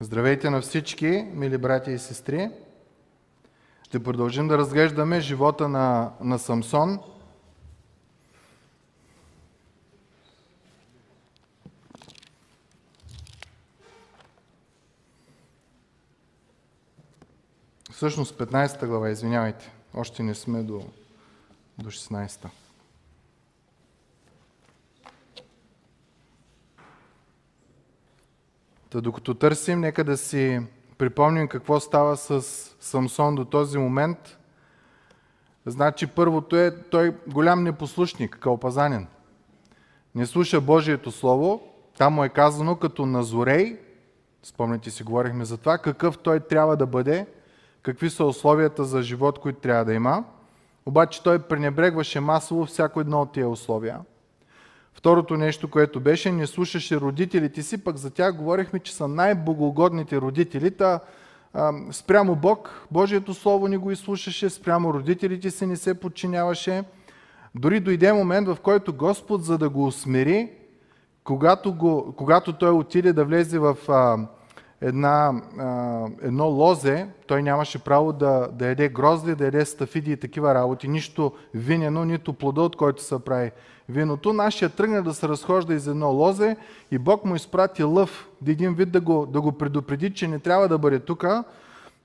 Здравейте на всички, мили братя и сестри! Ще продължим да разглеждаме живота на, на Самсон. Всъщност 15 глава, извинявайте. Още не сме до, до 16-та. Та докато търсим, нека да си припомним какво става с Самсон до този момент. Значи първото е, той голям непослушник, кълпазанен. Не слуша Божието Слово, там му е казано като назорей, спомняте си, говорихме за това, какъв той трябва да бъде, какви са условията за живот, които трябва да има. Обаче той пренебрегваше масово всяко едно от тия условия. Второто нещо, което беше, не слушаше родителите си, пък за тях говорихме, че са най-богоугодните родители. Та, а, спрямо Бог, Божието Слово не го изслушаше, спрямо родителите си не се подчиняваше. Дори дойде момент, в който Господ, за да го усмири, когато, го, когато той отиде да влезе в а, една, а, едно лозе, той нямаше право да, да яде грозди, да яде стафиди и такива работи, нищо винено, нито плода, от който се прави виното. Нашия тръгна да се разхожда из едно лозе и Бог му изпрати лъв, да един вид да го, да го предупреди, че не трябва да бъде тук.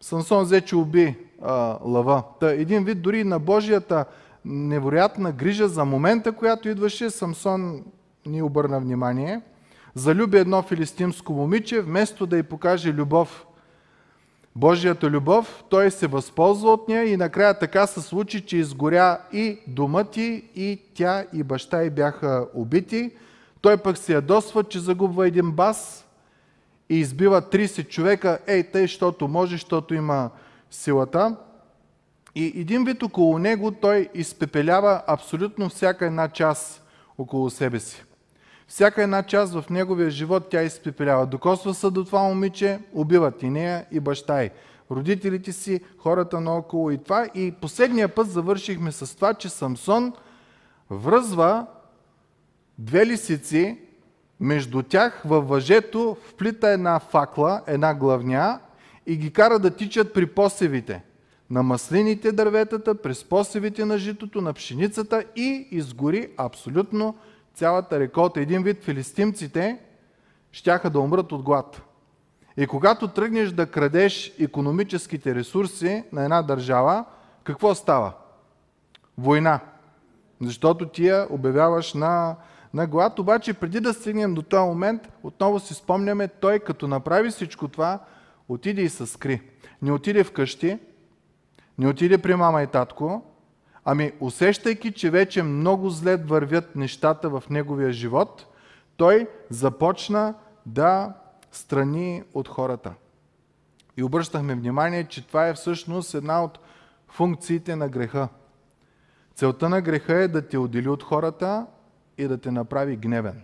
Сансон взе, че уби а, лъва. Та, един вид дори на Божията невероятна грижа за момента, която идваше, Самсон ни обърна внимание – залюби едно филистимско момиче, вместо да й покаже любов, Божията любов, той се възползва от нея и накрая така се случи, че изгоря и дома ти, и тя, и баща й бяха убити. Той пък се ядосва, че загубва един бас и избива 30 човека, ей тъй, защото може, защото има силата. И един вид около него той изпепелява абсолютно всяка една част около себе си. Всяка една част в неговия живот тя изпепелява. Докосва се до това момиче, убиват и нея, и баща й. Родителите си, хората наоколо и това. И последния път завършихме с това, че Самсон връзва две лисици, между тях във въжето вплита една факла, една главня и ги кара да тичат при посевите на маслините дърветата, през посевите на житото, на пшеницата и изгори абсолютно цялата реколта, един вид филистимците щяха да умрат от глад. И когато тръгнеш да крадеш економическите ресурси на една държава, какво става? Война. Защото ти я обявяваш на, на глад. Обаче преди да стигнем до този момент, отново си спомняме, той като направи всичко това, отиде и се скри. Не отиде вкъщи, не отиде при мама и татко, Ами, усещайки, че вече много зле вървят нещата в неговия живот, той започна да страни от хората. И обръщахме внимание, че това е всъщност една от функциите на греха. Целта на греха е да те отдели от хората и да те направи гневен.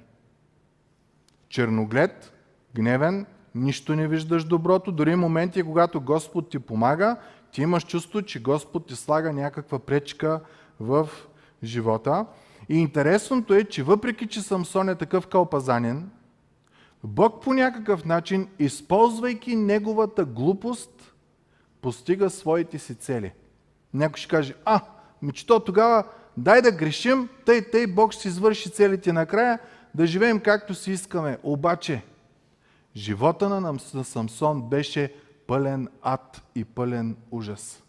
Черноглед, гневен, нищо не виждаш доброто, дори моменти, когато Господ ти помага, ти имаш чувство, че Господ ти слага някаква пречка в живота. И интересното е, че въпреки, че Самсон е такъв кълпазанен, Бог по някакъв начин, използвайки неговата глупост, постига своите си цели. Някой ще каже, а, мечто тогава дай да грешим, тъй, тъй Бог ще извърши целите накрая, да живеем както си искаме. Обаче, живота на Самсон беше пълен ад и пълен ужас.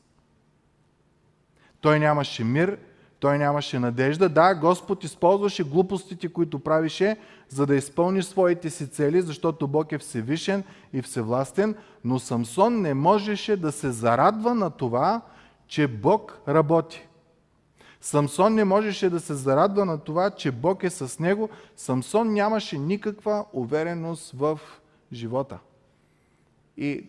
Той нямаше мир, той нямаше надежда. Да, Господ използваше глупостите, които правише, за да изпълни своите си цели, защото Бог е всевишен и всевластен, но Самсон не можеше да се зарадва на това, че Бог работи. Самсон не можеше да се зарадва на това, че Бог е с него. Самсон нямаше никаква увереност в живота. И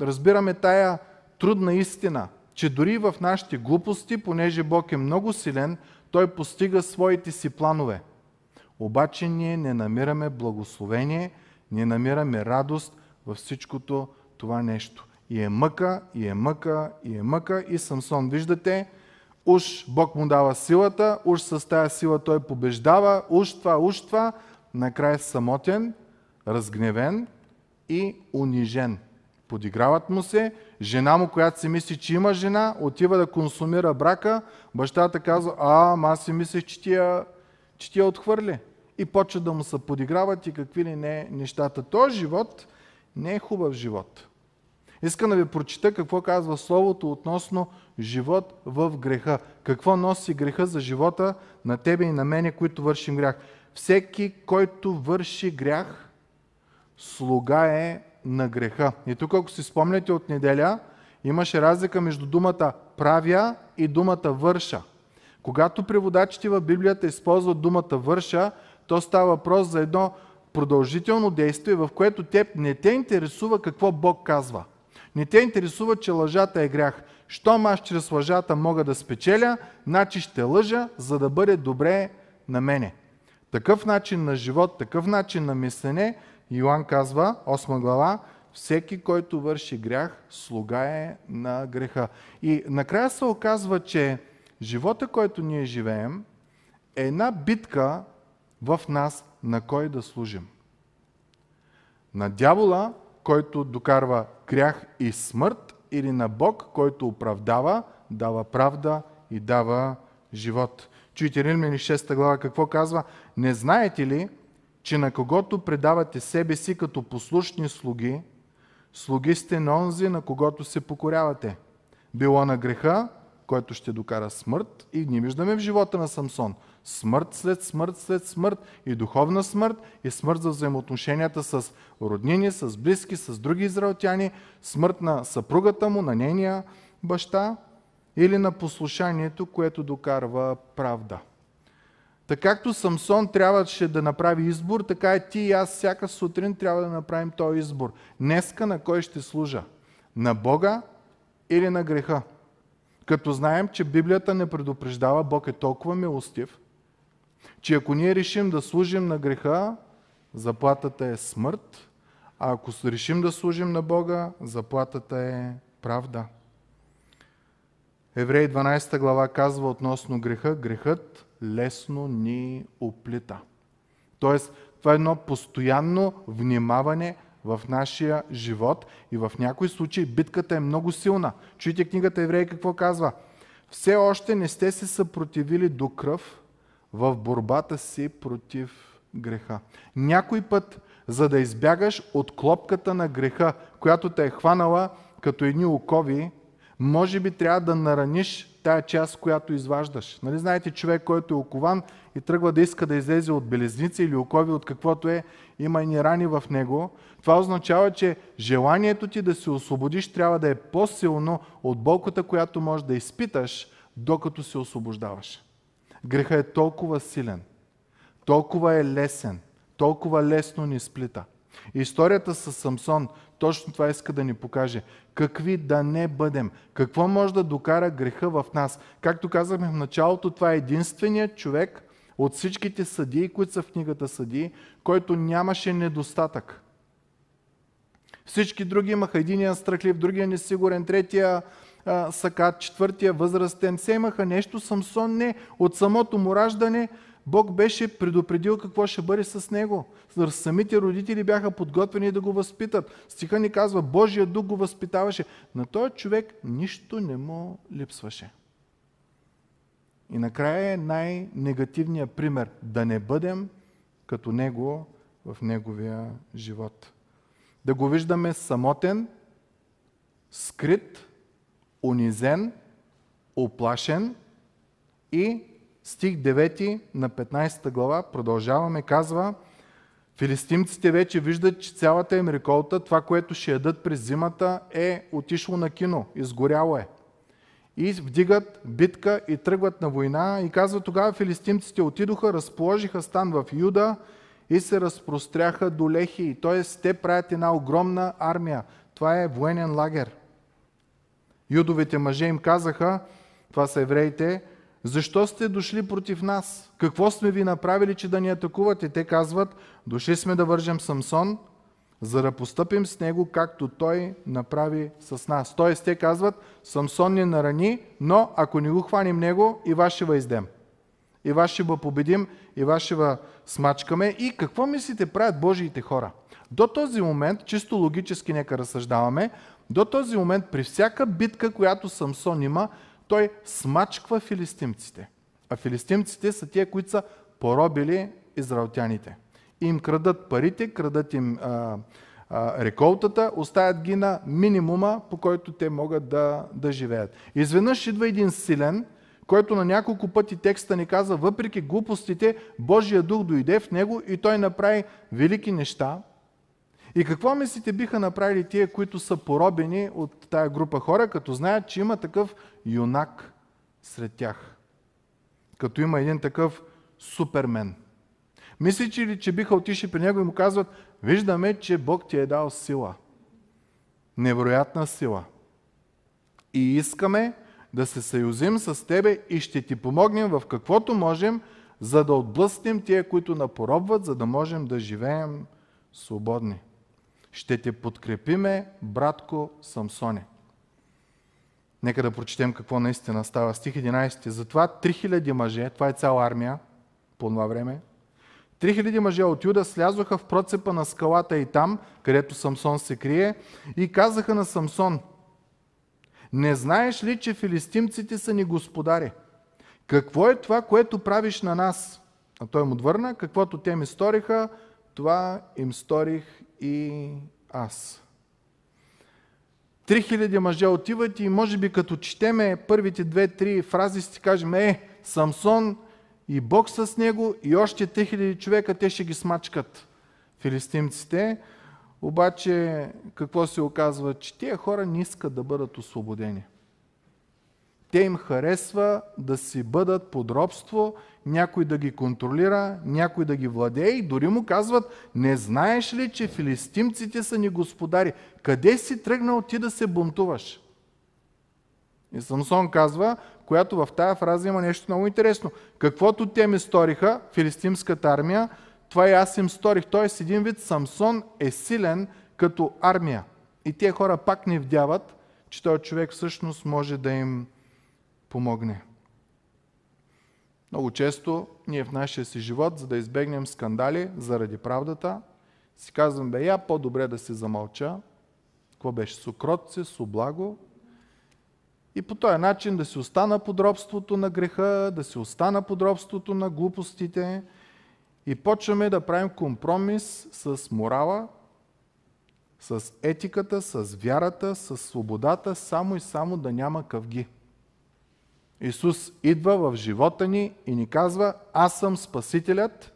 разбираме тая трудна истина, че дори в нашите глупости, понеже Бог е много силен, Той постига своите си планове. Обаче ние не намираме благословение, не намираме радост във всичкото това нещо. И е мъка, и е мъка, и е мъка. И Самсон, виждате, уж Бог му дава силата, уж с тази сила той побеждава, уж това, уж това, накрая самотен, разгневен, и унижен. Подиграват му се, жена му, която си мисли, че има жена, отива да консумира брака, бащата казва, а, аз си мислех, че ти я, че ти я отхвърли. И почва да му се подиграват и какви ли не нещата. Този живот не е хубав живот. Искам да ви прочита какво казва Словото относно живот в греха. Какво носи греха за живота на тебе и на мене, които вършим грях. Всеки, който върши грях, слуга е на греха. И тук, ако си спомняте от неделя, имаше разлика между думата правя и думата върша. Когато преводачите в Библията използват думата върша, то става въпрос за едно продължително действие, в което теб не те интересува какво Бог казва. Не те интересува, че лъжата е грях. Щом аз чрез лъжата мога да спечеля, значи ще лъжа, за да бъде добре на мене. Такъв начин на живот, такъв начин на мислене, Йоанн казва, 8 глава, всеки, който върши грях, слуга е на греха. И накрая се оказва, че живота, който ние живеем, е една битка в нас на кой да служим. На дявола, който докарва грях и смърт, или на Бог, който оправдава, дава правда и дава живот. Чуйте Римляни 6 глава какво казва? Не знаете ли, че на когото предавате себе си като послушни слуги, слуги сте на онзи, на когото се покорявате. Било на греха, който ще докара смърт и ние виждаме в живота на Самсон. Смърт след смърт след смърт и духовна смърт и смърт за взаимоотношенията с роднини, с близки, с други израелтяни, смърт на съпругата му, на нейния баща или на послушанието, което докарва правда. Така както Самсон трябваше да направи избор, така и ти и аз всяка сутрин трябва да направим този избор. Днеска на кой ще служа? На Бога или на греха? Като знаем, че Библията не предупреждава, Бог е толкова милостив, че ако ние решим да служим на греха, заплатата е смърт, а ако решим да служим на Бога, заплатата е правда. Еврей 12 глава казва относно греха, грехът лесно ни оплита. Тоест, това е едно постоянно внимаване в нашия живот и в някои случаи битката е много силна. Чуйте книгата Евреи какво казва. Все още не сте се съпротивили до кръв в борбата си против греха. Някой път, за да избягаш от клопката на греха, която те е хванала като едни окови, може би трябва да нараниш тая част, която изваждаш. Нали знаете, човек, който е окован и тръгва да иска да излезе от белезници или окови, от каквото е, има и рани в него. Това означава, че желанието ти да се освободиш трябва да е по-силно от болката, която можеш да изпиташ, докато се освобождаваш. Греха е толкова силен, толкова е лесен, толкова лесно ни сплита. Историята с Самсон точно това иска да ни покаже. Какви да не бъдем. Какво може да докара греха в нас. Както казахме в началото, това е единственият човек от всичките съдии, които са в книгата съдии, който нямаше недостатък. Всички други имаха единия страхлив, другия несигурен, третия сакат, четвъртия възрастен. Все имаха нещо, Самсон не. От самото му раждане Бог беше предупредил какво ще бъде с него. Самите родители бяха подготвени да го възпитат. Стиха ни казва, Божия дух го възпитаваше. На този човек нищо не му липсваше. И накрая е най-негативният пример. Да не бъдем като него в неговия живот. Да го виждаме самотен, скрит, унизен, оплашен и стих 9 на 15 глава, продължаваме, казва, Филистимците вече виждат, че цялата им реколта, това, което ще ядат през зимата, е отишло на кино, изгоряло е. И вдигат битка и тръгват на война и казва тогава филистимците отидоха, разположиха стан в Юда и се разпростряха до Лехи. Т.е. те правят една огромна армия. Това е военен лагер. Юдовите мъже им казаха, това са евреите, защо сте дошли против нас? Какво сме ви направили, че да ни атакувате? Те казват, дошли сме да вържем Самсон, за да постъпим с него, както той направи с нас. Тоест, те казват, Самсон ни нарани, но ако не го хваним него, и вас ще въиздем. И вас ще победим, и вас ще смачкаме. И какво мислите правят Божиите хора? До този момент, чисто логически нека разсъждаваме, до този момент при всяка битка, която Самсон има, той смачква филистимците. А филистимците са тия, които са поробили израелтяните. Им крадат парите, крадат им а, а, реколтата, оставят ги на минимума, по който те могат да, да живеят. Изведнъж идва един силен, който на няколко пъти текста ни казва, въпреки глупостите, Божия дух дойде в него и той направи велики неща. И какво мислите биха направили тия, които са поробени от тая група хора, като знаят, че има такъв юнак сред тях? Като има един такъв супермен. Мислите ли, че биха отишли при него и му казват, виждаме, че Бог ти е дал сила. Невероятна сила. И искаме да се съюзим с тебе и ще ти помогнем в каквото можем, за да отблъснем тия, които напоробват, за да можем да живеем свободни. Ще те подкрепиме, братко Самсоне. Нека да прочетем какво наистина става. Стих 11. Затова 3000 мъже, това е цяла армия по това време, 3000 мъже от Юда слязоха в процепа на скалата и там, където Самсон се крие, и казаха на Самсон, не знаеш ли, че филистимците са ни господари? Какво е това, което правиш на нас? А той му отвърна, каквото те ми сториха, това им сторих и аз. 3000 мъже отиват и може би като четеме първите две-три фрази, си кажем, е, Самсон и Бог с него и още 3000 човека, те ще ги смачкат филистимците. Обаче какво се оказва? Че тия хора не искат да бъдат освободени. Те им харесва да си бъдат под робство, някой да ги контролира, някой да ги владее и дори му казват, не знаеш ли, че филистимците са ни господари? Къде си тръгнал ти да се бунтуваш? И Самсон казва, която в тая фраза има нещо много интересно. Каквото те ми сториха, филистимската армия, това и аз им сторих. Тоест един вид Самсон е силен като армия. И тия хора пак не вдяват, че този човек всъщност може да им помогне. Много често ние в нашия си живот, за да избегнем скандали заради правдата, си казвам, бе, я по-добре да се замълча. Какво беше? Сукротце, сублаго, и по този начин да се остана под робството на греха, да се остана под робството на глупостите и почваме да правим компромис с морала, с етиката, с вярата, с свободата, само и само да няма къвги. Исус идва в живота ни и ни казва, аз съм Спасителят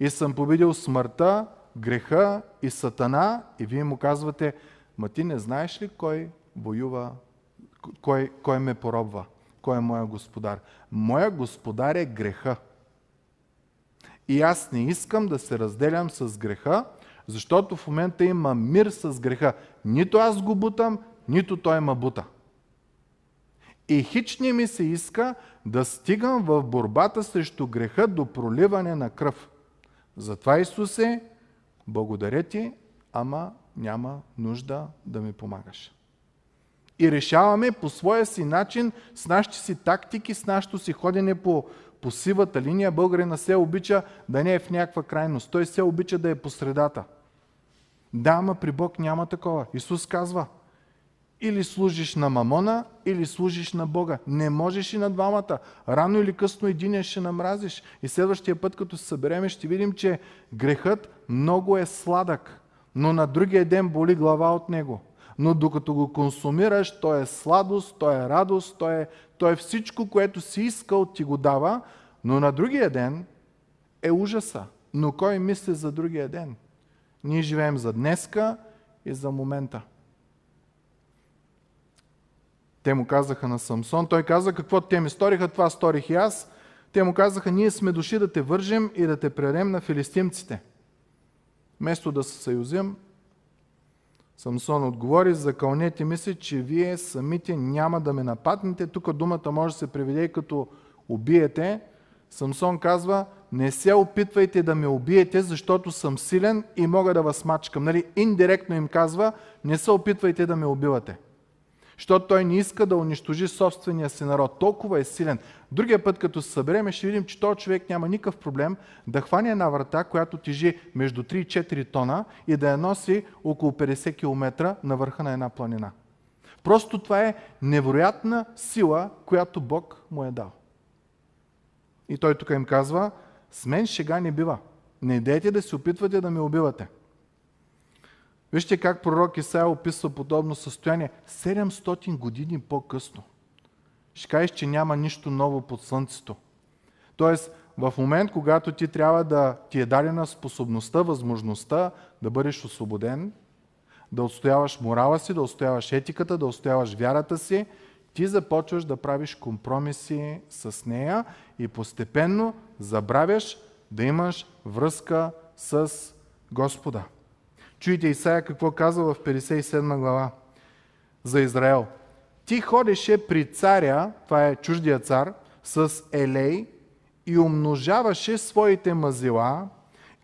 и съм победил смъртта, греха и сатана и вие му казвате, ма ти не знаеш ли кой воюва кой, кой ме поробва, кой е моя господар. Моя господар е греха. И аз не искам да се разделям с греха, защото в момента има мир с греха. Нито аз го бутам, нито той ма бута. И хич не ми се иска да стигам в борбата срещу греха до проливане на кръв. Затова Исусе, благодаря ти, ама няма нужда да ми помагаш и решаваме по своя си начин, с нашите си тактики, с нашето си ходене по, по сивата линия. Българина се обича да не е в някаква крайност. Той се обича да е по средата. Да, ама при Бог няма такова. Исус казва, или служиш на мамона, или служиш на Бога. Не можеш и на двамата. Рано или късно единия ще намразиш. И следващия път, като се събереме, ще видим, че грехът много е сладък, но на другия ден боли глава от него но докато го консумираш, то е сладост, то е радост, то е, то е всичко, което си искал, ти го дава, но на другия ден е ужаса. Но кой мисли за другия ден? Ние живеем за днеска и за момента. Те му казаха на Самсон, той каза, какво те ми сториха, това сторих и аз. Те му казаха, ние сме дошли да те вържем и да те предем на филистимците. Вместо да се съюзим, Самсон отговори, закълнете ми се, че вие самите няма да ме нападнете. Тук думата може да се преведе като убиете. Самсон казва, не се опитвайте да ме убиете, защото съм силен и мога да вас мачкам. Нали? Индиректно им казва, не се опитвайте да ме убивате. Защото той не иска да унищожи собствения си народ. Толкова е силен. Другия път, като се събереме, ще видим, че този човек няма никакъв проблем да хване една врата, която тежи между 3 и 4 тона и да я носи около 50 км на върха на една планина. Просто това е невероятна сила, която Бог му е дал. И той тук им казва, с мен шега не бива. Не идете да се опитвате да ме убивате. Вижте как пророк Исаия описва подобно състояние 700 години по-късно. Ще кажеш, че няма нищо ново под слънцето. Тоест, в момент, когато ти трябва да ти е дадена способността, възможността да бъдеш освободен, да отстояваш морала си, да отстояваш етиката, да отстояваш вярата си, ти започваш да правиш компромиси с нея и постепенно забравяш да имаш връзка с Господа. Чуйте Исаия какво казва в 57 глава за Израел. Ти ходеше при царя, това е чуждия цар, с елей и умножаваше своите мазила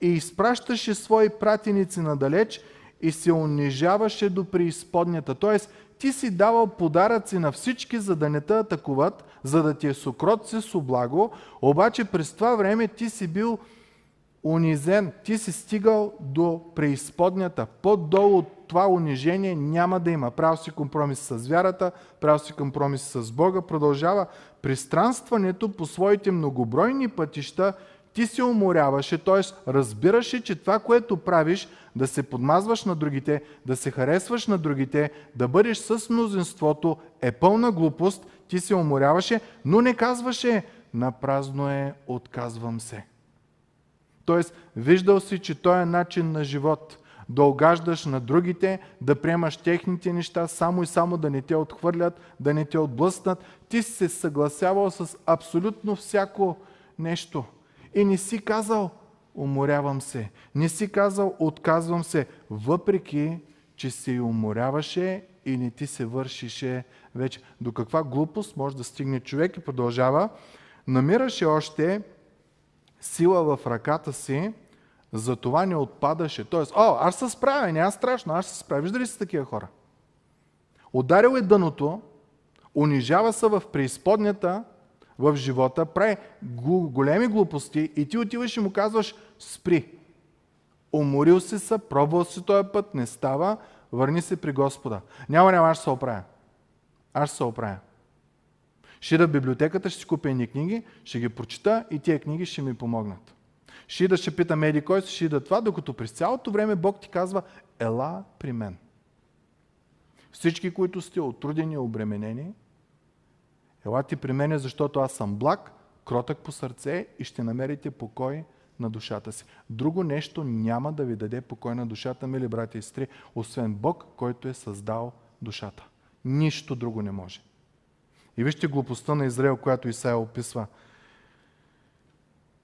и изпращаше свои пратеници надалеч и се унижаваше до преизподнята. Тоест, ти си давал подаръци на всички, за да не те атакуват, за да ти е сокрот се с облаго, обаче през това време ти си бил унизен, ти си стигал до преизподнята. По-долу от това унижение няма да има. Правил си компромис с вярата, правил си компромис с Бога, продължава. При странстването по своите многобройни пътища ти се уморяваше, т.е. разбираше, че това, което правиш, да се подмазваш на другите, да се харесваш на другите, да бъдеш с мнозинството, е пълна глупост, ти се уморяваше, но не казваше, напразно е, отказвам се. Тоест, виждал си, че той е начин на живот. Да огаждаш на другите, да приемаш техните неща, само и само да не те отхвърлят, да не те отблъснат. Ти си се съгласявал с абсолютно всяко нещо. И не си казал, уморявам се. Не си казал, отказвам се, въпреки, че се уморяваше и не ти се вършише вече. До каква глупост може да стигне човек и продължава. Намираше още сила в ръката си, за това не отпадаше. Тоест, о, аз се справя, няма страшно, аз се справя. Виждали си такива хора? Ударил е дъното, унижава се в преизподнята, в живота, прави големи глупости и ти отиваш и му казваш, спри. Уморил си се, пробвал си този път, не става, върни се при Господа. Няма, няма, аз се оправя. Аз ще се оправя. Ще в библиотеката, ще си купя едни книги, ще ги прочита и тия книги ще ми помогнат. Ще да ще питам еди кой ще да това, докато през цялото време Бог ти казва, ела при мен. Всички, които сте отрудени и обременени, елате при мене, защото аз съм благ, кротък по сърце и ще намерите покой на душата си. Друго нещо няма да ви даде покой на душата, мили брати и сестри, освен Бог, който е създал душата. Нищо друго не може. И вижте глупостта на Израел, която Исаия описва.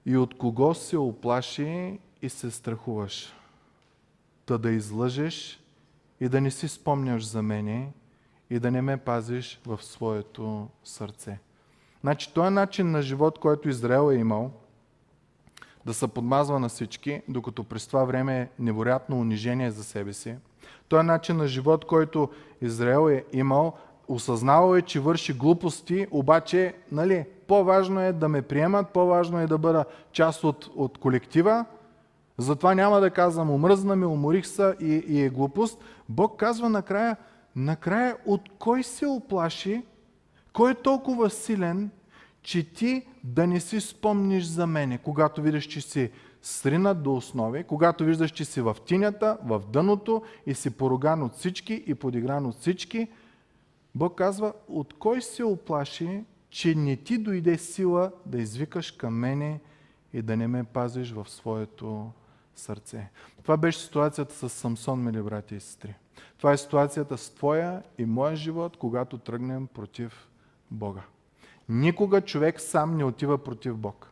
И от кого се оплаши и се страхуваш? Та да излъжеш и да не си спомняш за мене и да не ме пазиш в своето сърце. Значи, този начин на живот, който Израел е имал, да се подмазва на всички, докато през това време е невероятно унижение за себе си. Той е начин на живот, който Израел е имал, осъзнавал е, че върши глупости, обаче нали, по-важно е да ме приемат, по-важно е да бъда част от, от колектива. Затова няма да казвам, омръзна ми, уморих се и, и е глупост. Бог казва накрая, накрая от кой се оплаши, кой е толкова силен, че ти да не си спомниш за мене, когато видиш, че си сринат до основи, когато виждаш, че си в тинята, в дъното и си поруган от всички и подигран от всички, Бог казва, от кой се оплаши, че не ти дойде сила да извикаш към мене и да не ме пазиш в своето сърце. Това беше ситуацията с Самсон, мили брати и сестри. Това е ситуацията с твоя и моя живот, когато тръгнем против Бога. Никога човек сам не отива против Бог.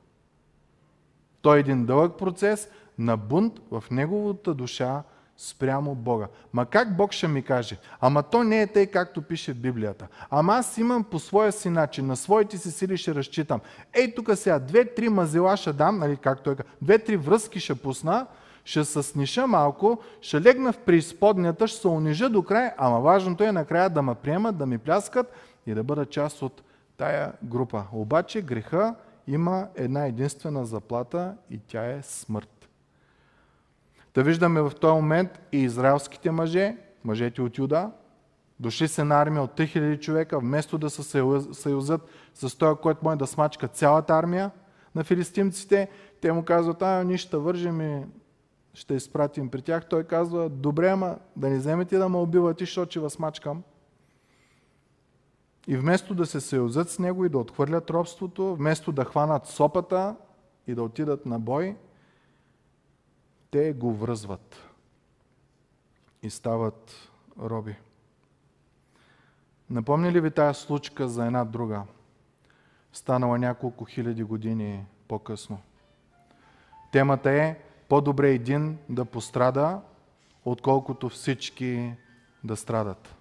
Той е един дълъг процес на бунт в неговата душа спрямо Бога. Ма как Бог ще ми каже? Ама то не е тъй, както пише в Библията. Ама аз имам по своя си начин, на своите си сили ще разчитам. Ей, тук сега две-три мазила ще дам, нали, както е, две-три връзки ще пусна, ще се сниша малко, ще легна в преизподнята, ще се унижа до край, ама важното е накрая да ме приемат, да ми пляскат и да бъда част от тая група. Обаче греха има една единствена заплата и тя е смърт. Да виждаме в този момент и израелските мъже, мъжете от Юда, дошли се на армия от 3000 човека, вместо да се съюзат с този, който може да смачка цялата армия на филистимците, те му казват, а, ние ще вържим и ще изпратим при тях. Той казва, добре, ама да не вземете да ме убивате, защото ще възмачкам. И вместо да се съюзат с него и да отхвърлят робството, вместо да хванат сопата и да отидат на бой, те го връзват и стават роби. Напомня ли ви тази случка за една друга, станала няколко хиляди години по-късно? Темата е по-добре един да пострада, отколкото всички да страдат.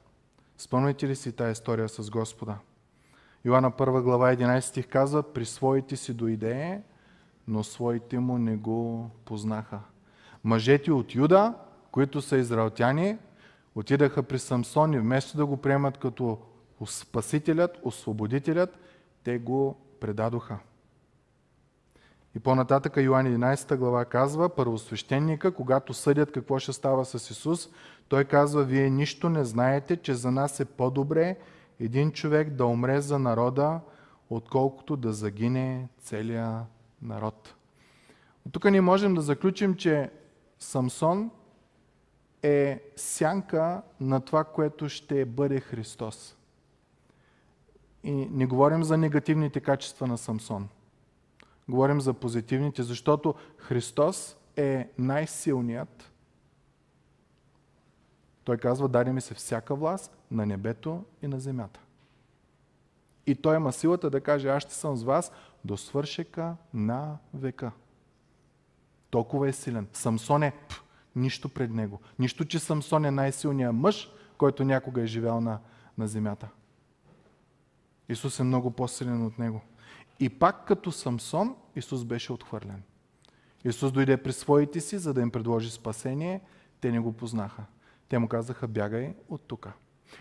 Спомняте ли си тази история с Господа? Йоанна 1 глава 11 стих казва, при своите си дойде, но своите му не го познаха. Мъжете от Юда, които са израелтяни, отидаха при Самсон и вместо да го приемат като спасителят, освободителят, те го предадоха. И по-нататъка Йоан 11 глава казва, първосвещеника, когато съдят какво ще става с Исус, той казва, вие нищо не знаете, че за нас е по-добре един човек да умре за народа, отколкото да загине целия народ. От тук ние можем да заключим, че Самсон е сянка на това, което ще бъде Христос. И не говорим за негативните качества на Самсон. Говорим за позитивните, защото Христос е най-силният. Той казва, даде ми се всяка власт на небето и на земята. И той има силата да каже, аз ще съм с вас до свършека на века. Толкова е силен. Самсон е пф, нищо пред него. Нищо, че Самсон е най-силният мъж, който някога е живял на, на земята. Исус е много по-силен от него. И пак като Самсон, Исус беше отхвърлен. Исус дойде при своите си, за да им предложи спасение. Те не го познаха. Те му казаха, бягай от тука.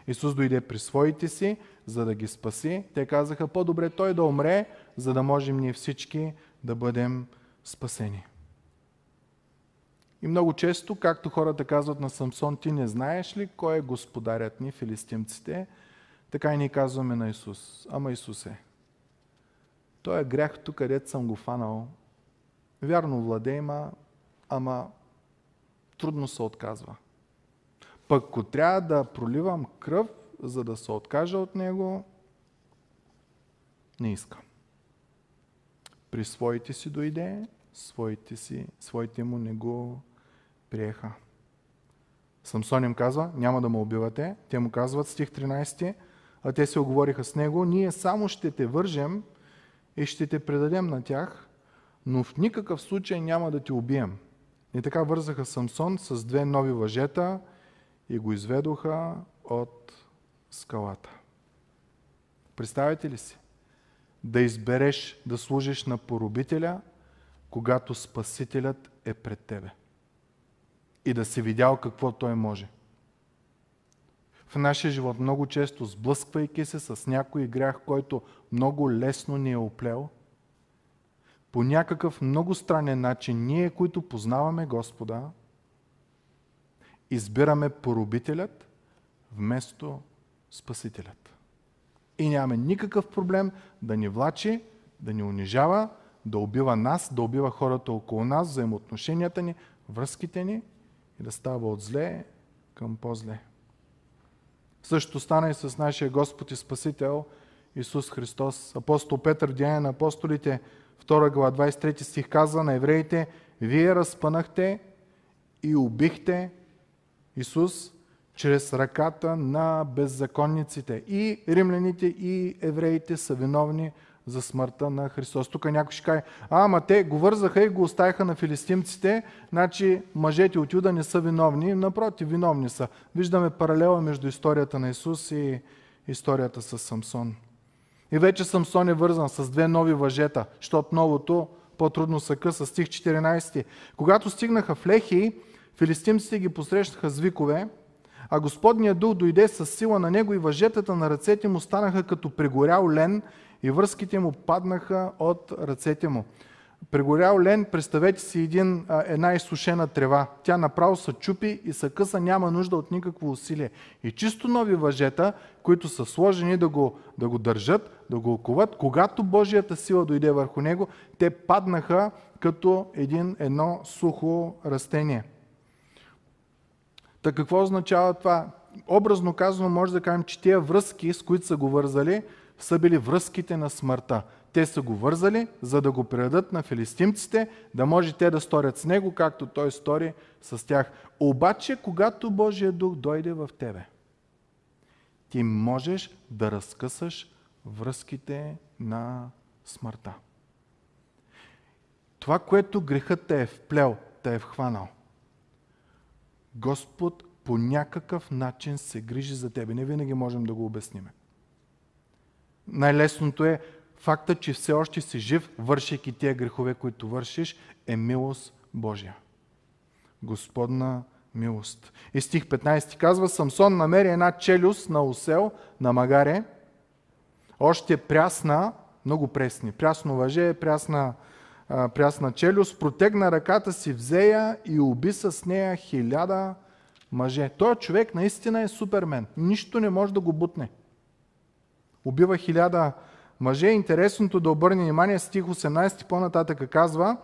Исус дойде при своите си, за да ги спаси. Те казаха, по-добре той да умре, за да можем ние всички да бъдем спасени. И много често, както хората казват на Самсон, ти не знаеш ли кой е господарят ни, филистимците, така и ние казваме на Исус. Ама Исус е. Той е грях тук, където съм го фанал. Вярно владе има, ама трудно се отказва. Пък ако трябва да проливам кръв, за да се откажа от него, не искам. При своите си дойде, своите, си, своите му не го приеха. Самсон им казва, няма да ме убивате. Те му казват, стих 13, а те се оговориха с него, ние само ще те вържем и ще те предадем на тях, но в никакъв случай няма да те убием. И така вързаха Самсон с две нови въжета и го изведоха от скалата. Представете ли си? Да избереш да служиш на поробителя, когато Спасителят е пред тебе. И да си видял какво той може. В нашия живот много често, сблъсквайки се с някой грях, който много лесно ни е оплел, по някакъв много странен начин, ние, които познаваме Господа, избираме поробителят вместо Спасителят. И нямаме никакъв проблем да ни влачи, да ни унижава, да убива нас, да убива хората около нас, взаимоотношенията ни, връзките ни и да става от зле към по-зле. Същото стана и с нашия Господ и Спасител Исус Христос. Апостол Петър в на апостолите, 2 глава 23 стих казва на евреите, вие разпънахте и убихте Исус чрез ръката на беззаконниците. И римляните, и евреите са виновни за смъртта на Христос. Тук някой ще каже, а, ама те го вързаха и го оставиха на филистимците, значи мъжете от Юда не са виновни. Напротив, виновни са. Виждаме паралела между историята на Исус и историята с Самсон. И вече Самсон е вързан с две нови въжета, защото новото по-трудно са къса. Стих 14. Когато стигнаха в Лехи, филистимците ги посрещаха с викове, а Господният дух дойде с сила на него и въжетата на ръцете му станаха като прегорял лен и връзките му паднаха от ръцете му. Прегорял лен, представете си един, една изсушена трева. Тя направо се чупи и се къса, няма нужда от никакво усилие. И чисто нови въжета, които са сложени да го, да го държат, да го оковат, когато Божията сила дойде върху него, те паднаха като един, едно сухо растение. Та какво означава това? Образно казано може да кажем, че тия връзки, с които са го вързали, са били връзките на смъртта. Те са го вързали, за да го предадат на филистимците, да може те да сторят с него, както той стори с тях. Обаче, когато Божия дух дойде в тебе, ти можеш да разкъсаш връзките на смъртта. Това, което грехът те е вплел, те е вхванал. Господ по някакъв начин се грижи за тебе. Не винаги можем да го обясним. Най-лесното е факта, че все още си жив, вършейки тия грехове, които вършиш, е милост Божия. Господна милост. И стих 15 казва, Самсон намери една челюст на осел, на магаре, още прясна, много пресни, прясно въже, прясна, прясна челюст, протегна ръката си, взея и уби с нея хиляда мъже. Той човек наистина е супермен. Нищо не може да го бутне. Убива хиляда мъже. Интересното да обърне внимание, стих 18 по-нататък казва,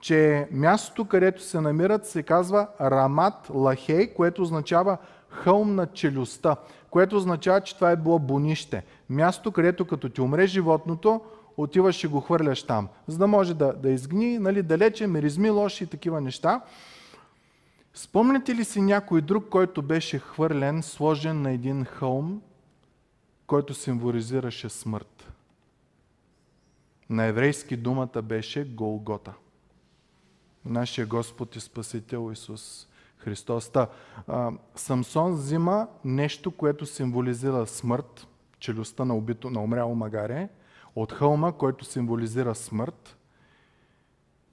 че мястото, където се намират, се казва Рамат Лахей, което означава хълм на челюстта, което означава, че това е било бонище. Място, където като ти умре животното, отиваш и го хвърляш там, за да може да, да изгни, нали, далече, миризми, лоши и такива неща. Спомняте ли си някой друг, който беше хвърлен, сложен на един хълм, който символизираше смърт? На еврейски думата беше Голгота. Нашия Господ и Спасител Исус Христос. Та, а, Самсон взима нещо, което символизира смърт, челюстта на, убито, на умряло магаре, от хълма, който символизира смърт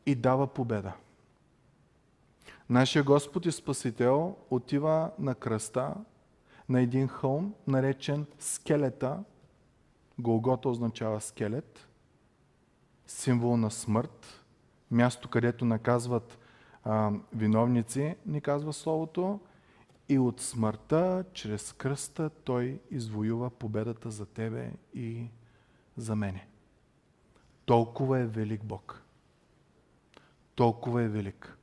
и дава победа. Нашия Господ и Спасител отива на кръста на един хълм, наречен скелета. Голгота означава скелет, символ на смърт, място, където наказват а, виновници, ни казва Словото, и от смъртта, чрез кръста, Той извоюва победата за тебе и за мене. Толкова е велик Бог. Толкова е велик.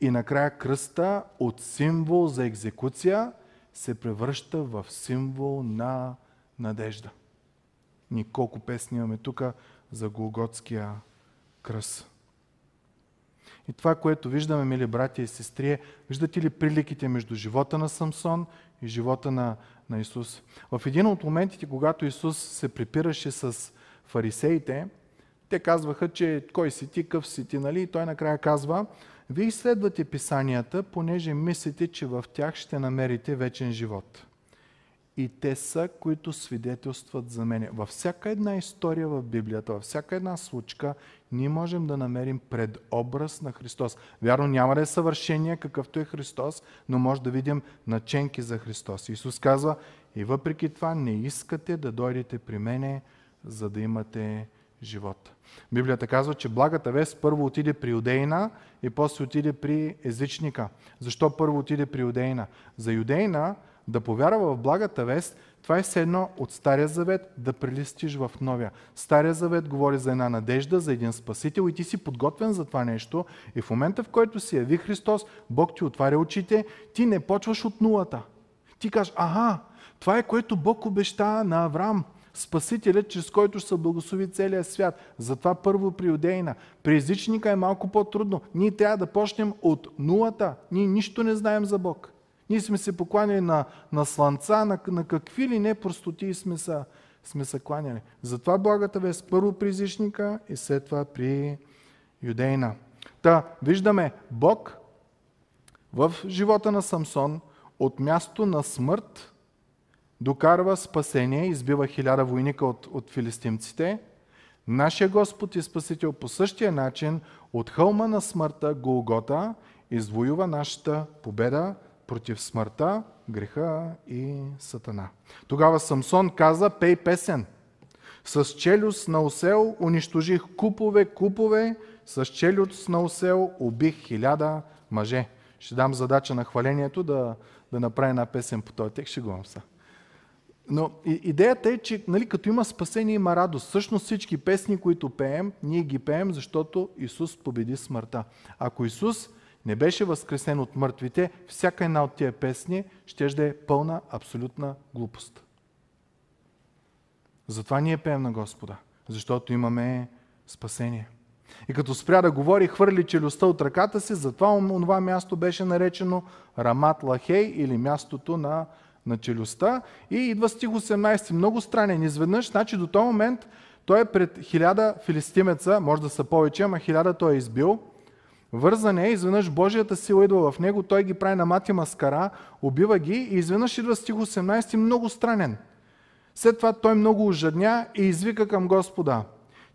И накрая кръста от символ за екзекуция се превръща в символ на надежда. Ни колко песни имаме тук за Голготския кръст. И това, което виждаме, мили братя и сестри, е, виждате ли приликите между живота на Самсон и живота на, на Исус? В един от моментите, когато Исус се припираше с фарисеите, те казваха, че кой си ти, къв си ти, нали? И той накрая казва, вие изследвате писанията, понеже мислите, че в тях ще намерите вечен живот и те са, които свидетелстват за мене. Във всяка една история в Библията, във всяка една случка, ние можем да намерим предобраз на Христос. Вярно, няма да е съвършение какъвто е Христос, но може да видим наченки за Христос. Исус казва, и въпреки това не искате да дойдете при мене, за да имате живот. Библията казва, че благата вест първо отиде при юдейна и после отиде при езичника. Защо първо отиде при юдейна? За юдейна да повярва в благата вест, това е все едно от Стария завет да прилистиш в Новия. Стария завет говори за една надежда, за един спасител и ти си подготвен за това нещо. И в момента, в който си яви Христос, Бог ти отваря очите, ти не почваш от нулата. Ти кажеш, ага, това е което Бог обеща на Авраам. Спасителят, чрез който ще се благослови целия свят. Затова първо при юдейна. При езичника е малко по-трудно. Ние трябва да почнем от нулата. Ние нищо не знаем за Бог. Ние сме се покланяли на, на слънца, на, на какви ли не простоти сме се, сме се кланяли. Затова благата вест първо при езичника и след това при юдейна. Та, виждаме Бог в живота на Самсон от място на смърт докарва спасение, избива хиляда войника от, от филистимците, Нашия Господ и Спасител по същия начин от хълма на смъртта Голгота извоюва нашата победа против смъртта, греха и сатана. Тогава Самсон каза, пей песен. С челюст на осел унищожих купове, купове, с челюст на осел убих хиляда мъже. Ще дам задача на хвалението да, да направя една песен по този текст, го са. Но идеята е, че нали, като има спасение, има радост. Всъщност всички песни, които пеем, ние ги пеем, защото Исус победи смъртта. Ако Исус не беше възкресен от мъртвите, всяка една от тия песни ще да е пълна абсолютна глупост. Затова ние пеем на Господа, защото имаме спасение. И като спря да говори, хвърли челюстта от ръката си, затова това място беше наречено Рамат Лахей или мястото на, на челюстта. И идва стих 18, много странен. Изведнъж, значи до този момент той е пред хиляда филистимеца, може да са повече, ама хиляда той е избил. Вързан е, изведнъж Божията сила идва в него, той ги прави на мати маскара, убива ги и изведнъж идва стих 18, много странен. След това той много ожадня и извика към Господа.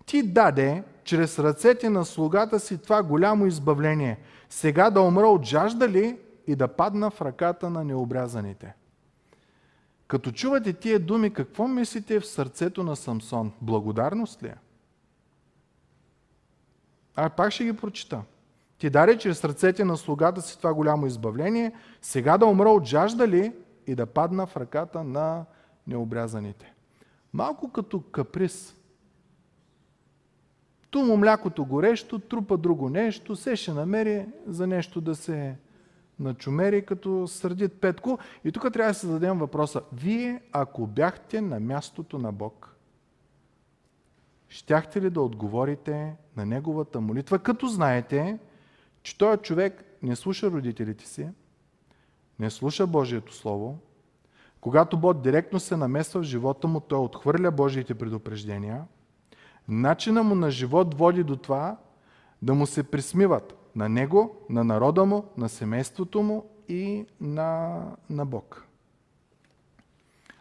Ти даде чрез ръцете на слугата си това голямо избавление. Сега да умра от жажда ли и да падна в ръката на необрязаните? Като чувате тия думи, какво мислите в сърцето на Самсон? Благодарност ли е? А, пак ще ги прочита. Ти даде чрез ръцете на слугата си това голямо избавление, сега да умра от жажда ли и да падна в ръката на необрязаните. Малко като каприз. Ту му млякото горещо, трупа друго нещо, се ще намери за нещо да се начумери, като сърдит Петко. И тук трябва да се зададем въпроса. Вие, ако бяхте на мястото на Бог, щяхте ли да отговорите на Неговата молитва, като знаете, че този човек не слуша родителите си, не слуша Божието Слово, когато Бог директно се намесва в живота му, той отхвърля Божиите предупреждения. Начина му на живот води до това да му се присмиват на него, на народа му, на семейството му и на, на Бог.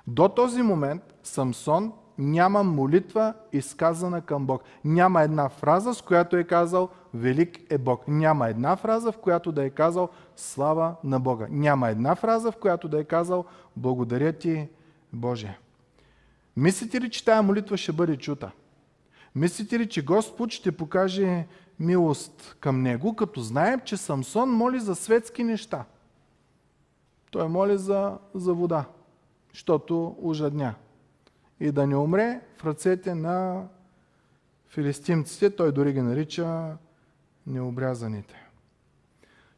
До този момент Самсон няма молитва изказана към Бог. Няма една фраза, с която е казал Велик е Бог. Няма една фраза, в която да е казал Слава на Бога. Няма една фраза, в която да е казал Благодаря ти, Боже. Мислите ли, че тая молитва ще бъде чута? Мислите ли, че Господ ще покаже милост към него, като знаем, че Самсон моли за светски неща? Той моли за, за вода, защото ужадня и да не умре в ръцете на филистимците. Той дори ги нарича необрязаните.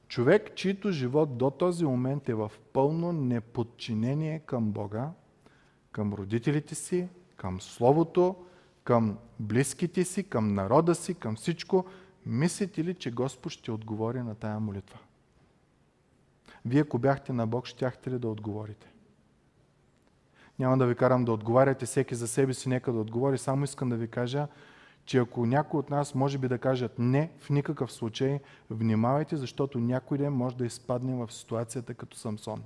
Човек, чийто живот до този момент е в пълно неподчинение към Бога, към родителите си, към Словото, към близките си, към народа си, към всичко, мислите ли, че Господ ще отговори на тая молитва? Вие, ако бяхте на Бог, щяхте ли да отговорите? Няма да ви карам да отговаряте всеки за себе си, нека да отговори. Само искам да ви кажа, че ако някой от нас може би да кажат не, в никакъв случай, внимавайте, защото някой ден може да изпадне в ситуацията като Самсон.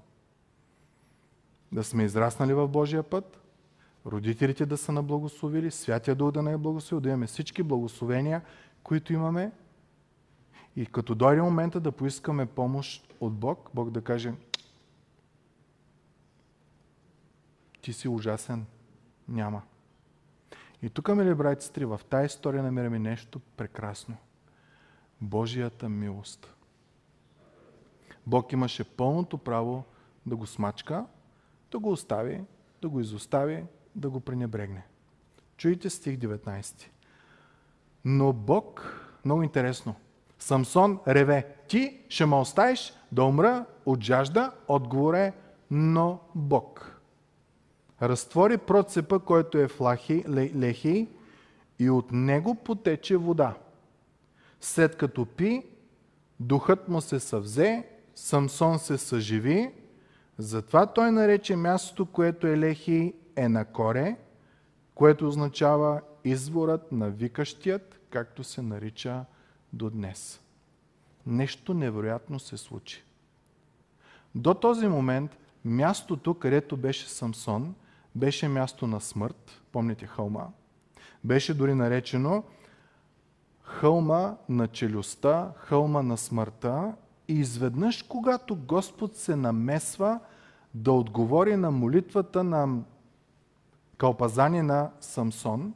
Да сме израснали в Божия път, родителите да са наблагословили, Святия Дух да не е благословил, да имаме всички благословения, които имаме. И като дойде момента да поискаме помощ от Бог, Бог да каже, ти си ужасен. Няма. И тук, мили брати сестри, в тази история намираме нещо прекрасно. Божията милост. Бог имаше пълното право да го смачка, да го остави, да го изостави, да го пренебрегне. Чуйте стих 19. Но Бог, много интересно, Самсон реве, ти ще ме оставиш да умра от жажда, отговор е, но Бог разтвори процепа, който е в лахи, лехи, и от него потече вода. След като пи, духът му се съвзе, Самсон се съживи, затова той нарече мястото, което е лехи, е на коре, което означава изворът на викащият, както се нарича до днес. Нещо невероятно се случи. До този момент мястото, където беше Самсон, беше място на смърт, помните хълма. Беше дори наречено хълма на челюстта, хълма на смъртта и изведнъж, когато Господ се намесва да отговори на молитвата на кълпазани на Самсон,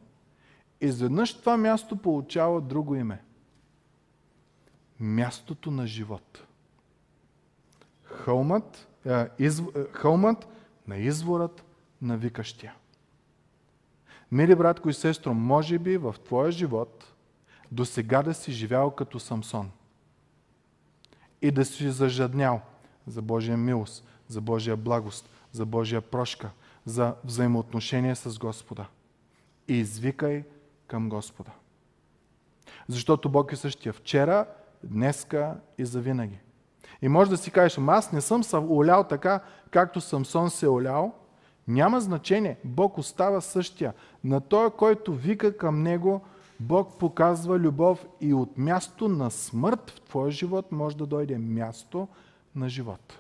изведнъж това място получава друго име. Мястото на живот. Хълмът, е, изв... Е, хълмът на изворът на викащия. Мили братко и сестро, може би в твоя живот до сега да си живял като Самсон и да си зажаднял за Божия милост, за Божия благост, за Божия прошка, за взаимоотношение с Господа. И извикай към Господа. Защото Бог е същия вчера, днеска и завинаги. И може да си кажеш, аз не съм се олял така, както Самсон се е олял. Няма значение. Бог остава същия. На той, който вика към него, Бог показва любов и от място на смърт в твоя живот може да дойде място на живот.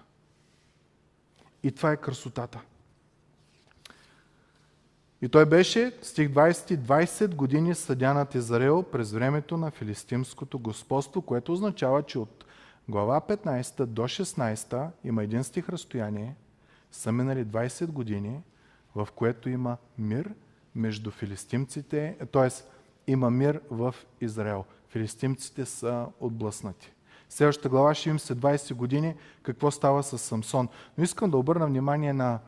И това е красотата. И той беше, стих 20, 20 години съдя над Израел през времето на филистимското господство, което означава, че от глава 15 до 16 има един стих разстояние, са минали 20 години, в което има мир между филистимците, т.е. има мир в Израел. Филистимците са отблъснати. Следващата глава ще им се 20 години какво става с Самсон. Но искам да обърна внимание на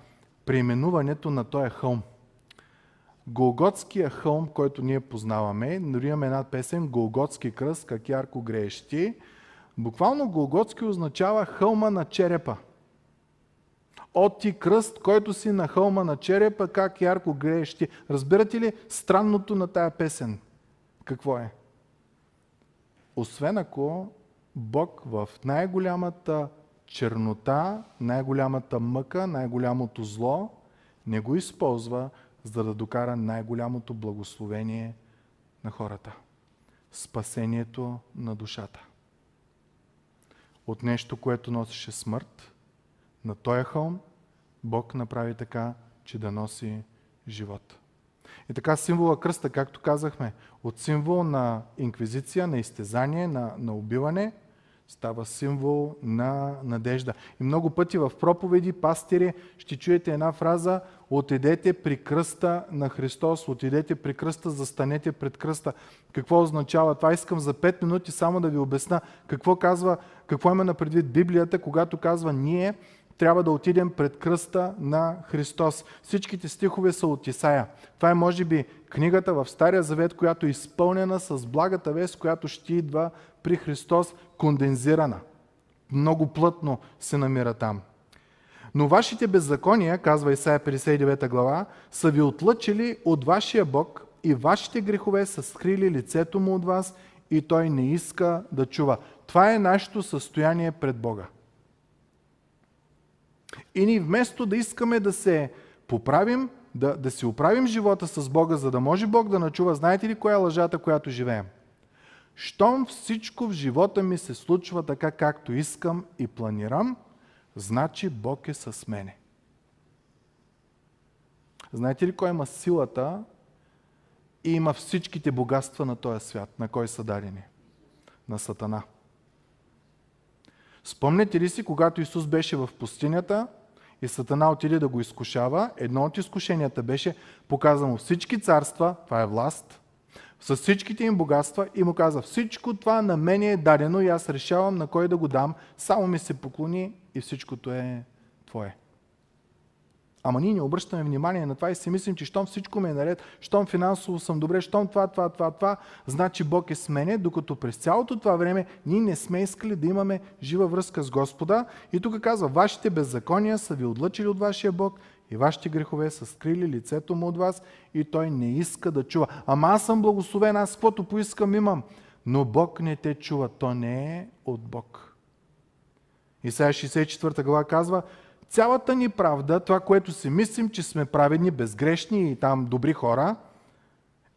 преименуването на този хълм. Голготския хълм, който ние познаваме, дори имаме една песен Голготски кръст, как ярко грееш. Буквално Голготски означава хълма на черепа. От ти кръст, който си на хълма на черепа, как ярко грееш ти. Разбирате ли странното на тая песен? Какво е? Освен ако Бог в най-голямата чернота, най-голямата мъка, най-голямото зло не го използва, за да докара най-голямото благословение на хората. Спасението на душата. От нещо, което носеше смърт, на този хълм Бог направи така, че да носи живот. И така символа кръста, както казахме, от символ на инквизиция, на изтезание, на, на убиване – става символ на надежда. И много пъти в проповеди, пастири, ще чуете една фраза Отидете при кръста на Христос, отидете при кръста, застанете пред кръста. Какво означава това? Искам за 5 минути само да ви обясна какво казва, какво има на предвид Библията, когато казва ние трябва да отидем пред кръста на Христос. Всичките стихове са от Исаия. Това е, може би, книгата в Стария Завет, която е изпълнена с благата вест, която ще идва при Христос, кондензирана. Много плътно се намира там. Но вашите беззакония, казва Исаия 59 глава, са ви отлъчили от вашия Бог и вашите грехове са скрили лицето му от вас и той не иска да чува. Това е нашето състояние пред Бога. И ни вместо да искаме да се поправим, да, да си оправим живота с Бога, за да може Бог да начува, знаете ли коя е лъжата, която живеем? Щом всичко в живота ми се случва така, както искам и планирам, значи Бог е с мене. Знаете ли кой има силата и има всичките богатства на този свят? На кой са дадени? На Сатана. Спомняте ли си, когато Исус беше в пустинята и Сатана отиде да го изкушава, едно от изкушенията беше показано всички царства, това е власт, с всичките им богатства и му каза, всичко това на мен е дадено и аз решавам на кой да го дам, само ми се поклони и всичкото е твое. Ама ние не обръщаме внимание на това и си мислим, че щом всичко ми е наред, щом финансово съм добре, щом това, това, това, това, значи Бог е с мене, докато през цялото това време ние не сме искали да имаме жива връзка с Господа. И тук казва, вашите беззакония са ви отлъчили от вашия Бог и вашите грехове са скрили лицето му от вас и той не иска да чува. Ама аз съм благословен, аз каквото поискам имам. Но Бог не те чува, то не е от Бог. Исайя 64 глава казва, цялата ни правда, това, което си мислим, че сме праведни, безгрешни и там добри хора,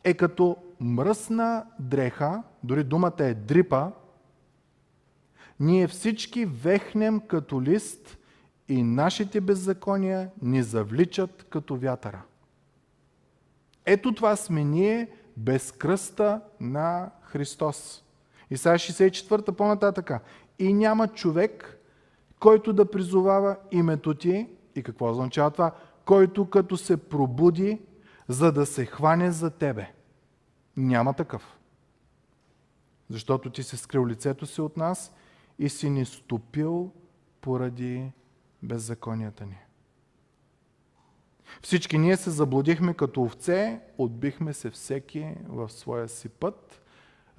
е като мръсна дреха, дори думата е дрипа, ние всички вехнем като лист и нашите беззакония ни завличат като вятъра. Ето това сме ние, без кръста на Христос. Исайя 64 по-нататъка. И няма човек, който да призовава името ти. И какво означава това? Който като се пробуди, за да се хване за тебе. Няма такъв. Защото ти се скрил лицето си от нас и си ни стопил поради беззаконията ни. Всички ние се заблудихме като овце, отбихме се всеки в своя си път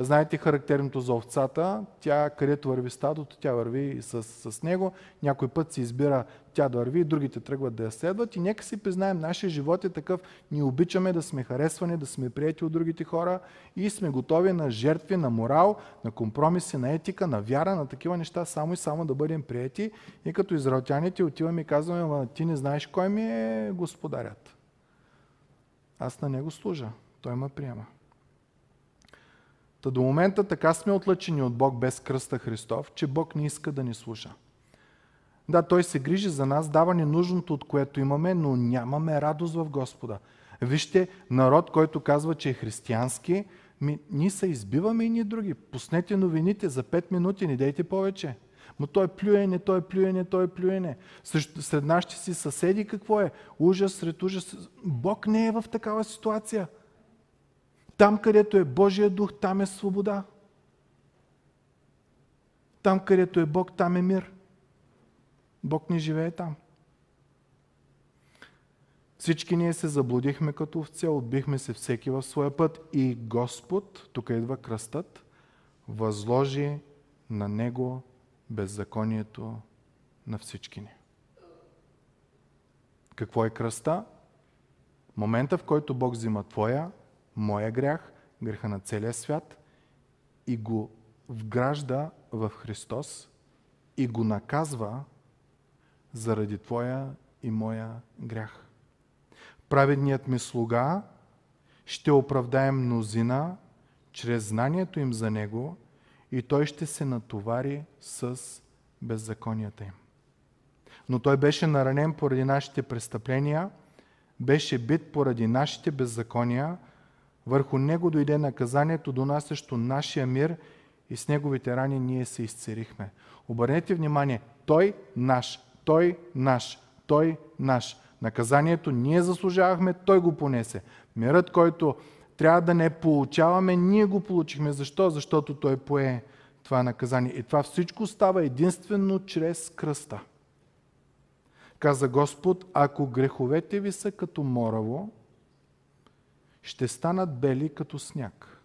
Знаете характерното за овцата, тя където върви стадото, тя върви с, с него, някой път се избира тя да върви, другите тръгват да я следват. И нека си признаем, нашия живот е такъв, ние обичаме да сме харесвани, да сме прияти от другите хора и сме готови на жертви, на морал, на компромиси, на етика, на вяра, на такива неща, само и само да бъдем прияти и като израелтяните отиваме и казваме, ти не знаеш кой ми е господарят. Аз на него служа, той ме приема. Та до момента така сме отлъчени от Бог без кръста Христов, че Бог не иска да ни слуша. Да, Той се грижи за нас, дава ни нужното, от което имаме, но нямаме радост в Господа. Вижте, народ, който казва, че е християнски, ми, ние се избиваме и ние други. Пуснете новините за 5 минути, не дейте повече. Но той е плюене, той е плюене, той е плюене. Сред, сред нашите си съседи какво е? Ужас сред ужас. Бог не е в такава ситуация. Там, където е Божия дух, там е свобода. Там, където е Бог, там е мир. Бог не живее там. Всички ние се заблудихме като овце, отбихме се всеки в своя път и Господ, тук идва кръстът, възложи на Него беззаконието на всички ни. Какво е кръста? Момента, в който Бог взима твоя моя грях, греха на целия свят и го вгражда в Христос и го наказва заради твоя и моя грях. Праведният ми слуга ще оправдае мнозина чрез знанието им за Него и той ще се натовари с беззаконията им. Но той беше наранен поради нашите престъпления, беше бит поради нашите беззакония, върху него дойде наказанието, донасящо нашия мир и с неговите рани ние се изцерихме. Обърнете внимание, той наш, той наш, той наш. Наказанието ние заслужавахме, той го понесе. Мирът, който трябва да не получаваме, ние го получихме. Защо? Защото той пое това наказание. И това всичко става единствено чрез кръста. Каза Господ, ако греховете ви са като мораво, ще станат бели като сняг.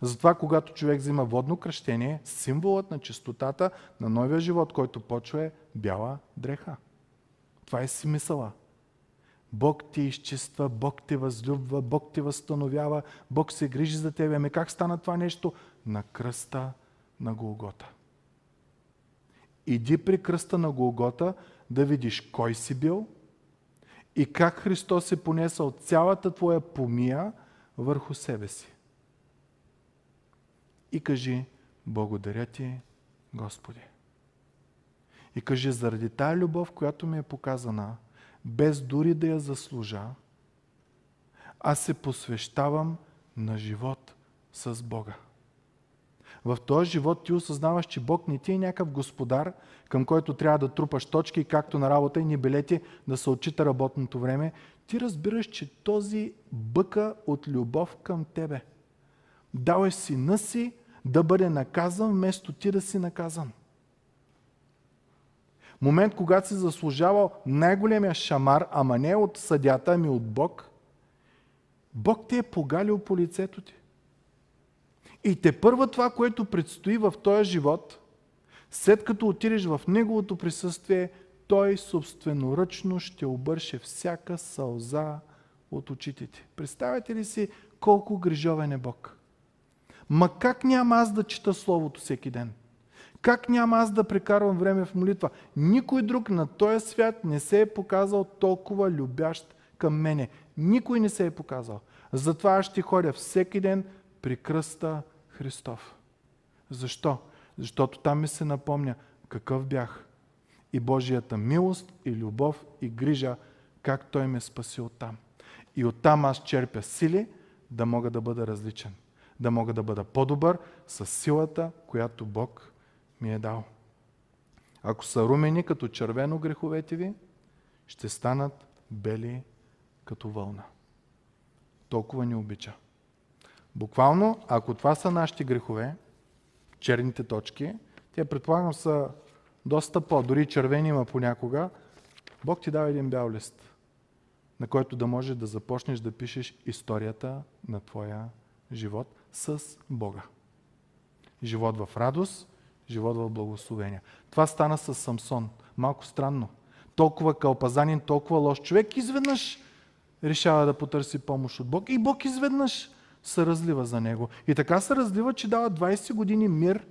Затова, когато човек взима водно кръщение, символът на чистотата на новия живот, който почва е бяла дреха. Това е смисъла. Бог ти изчиства, Бог те възлюбва, Бог те възстановява, Бог се грижи за тебе. Ами как стана това нещо? На кръста на Голгота. Иди при кръста на Голгота да видиш кой си бил, и как Христос е понесъл цялата твоя помия върху себе си. И кажи, благодаря ти, Господи. И кажи, заради тая любов, която ми е показана, без дори да я заслужа, аз се посвещавам на живот с Бога в този живот ти осъзнаваш, че Бог не ти е някакъв господар, към който трябва да трупаш точки, както на работа и ни билети да се отчита работното време, ти разбираш, че този бъка от любов към тебе. Дал е сина си да бъде наказан, вместо ти да си наказан. Момент, когато си заслужавал най-големия шамар, ама не от съдята, ами от Бог, Бог те е погалил по лицето ти. И те първа това, което предстои в този живот, след като отидеш в Неговото присъствие, Той собственоръчно ще обърше всяка сълза от очите ти. Представете ли си колко грижовен е Бог? Ма как няма аз да чета Словото всеки ден? Как няма аз да прекарвам време в молитва? Никой друг на този свят не се е показал толкова любящ към мене. Никой не се е показал. Затова аз ще ходя всеки ден при кръста Христов. Защо? Защото там ми се напомня какъв бях. И Божията милост, и любов, и грижа, как Той ме спаси от там. И оттам аз черпя сили да мога да бъда различен, да мога да бъда по-добър с силата, която Бог ми е дал. Ако са румени като червено греховете ви, ще станат бели като вълна. Толкова ни обича. Буквално, ако това са нашите грехове, черните точки, те предполагам са доста по, дори червени има понякога, Бог ти дава един бял лист, на който да можеш да започнеш да пишеш историята на твоя живот с Бога. Живот в радост, живот в благословение. Това стана с Самсон. Малко странно. Толкова кълпазанин, толкова лош човек, изведнъж решава да потърси помощ от Бог и Бог изведнъж се разлива за него. И така се разлива, че дава 20 години мир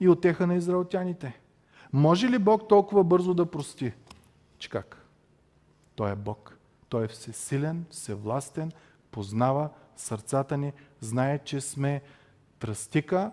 и отеха на израелтяните. Може ли Бог толкова бързо да прости? Че как? Той е Бог. Той е всесилен, всевластен, познава сърцата ни, знае, че сме тръстика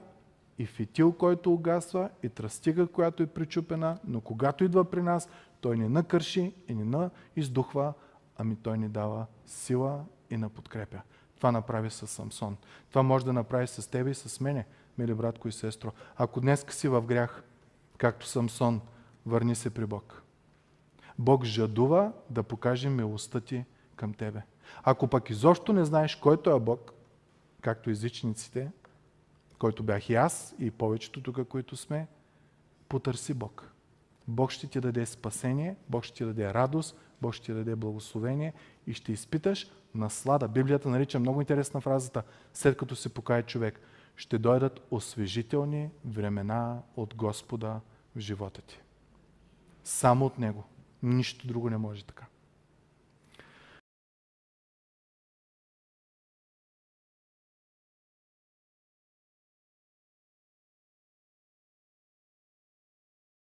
и фитил, който угасва, и тръстика, която е причупена, но когато идва при нас, той не накърши и не на издухва, ами той ни дава сила и на подкрепя. Това направи с Самсон. Това може да направи с тебе и с мене, мили братко и сестро. Ако днес си в грях, както Самсон, върни се при Бог. Бог жадува да покаже милостта ти към тебе. Ако пък изобщо не знаеш който е Бог, както езичниците, който бях и аз и повечето тук, които сме, потърси Бог. Бог ще ти даде спасение, Бог ще ти даде радост, Бог ще ти даде благословение и ще изпиташ наслада. Библията нарича много интересна фразата, след като се покае човек. Ще дойдат освежителни времена от Господа в живота ти. Само от Него. Нищо друго не може така.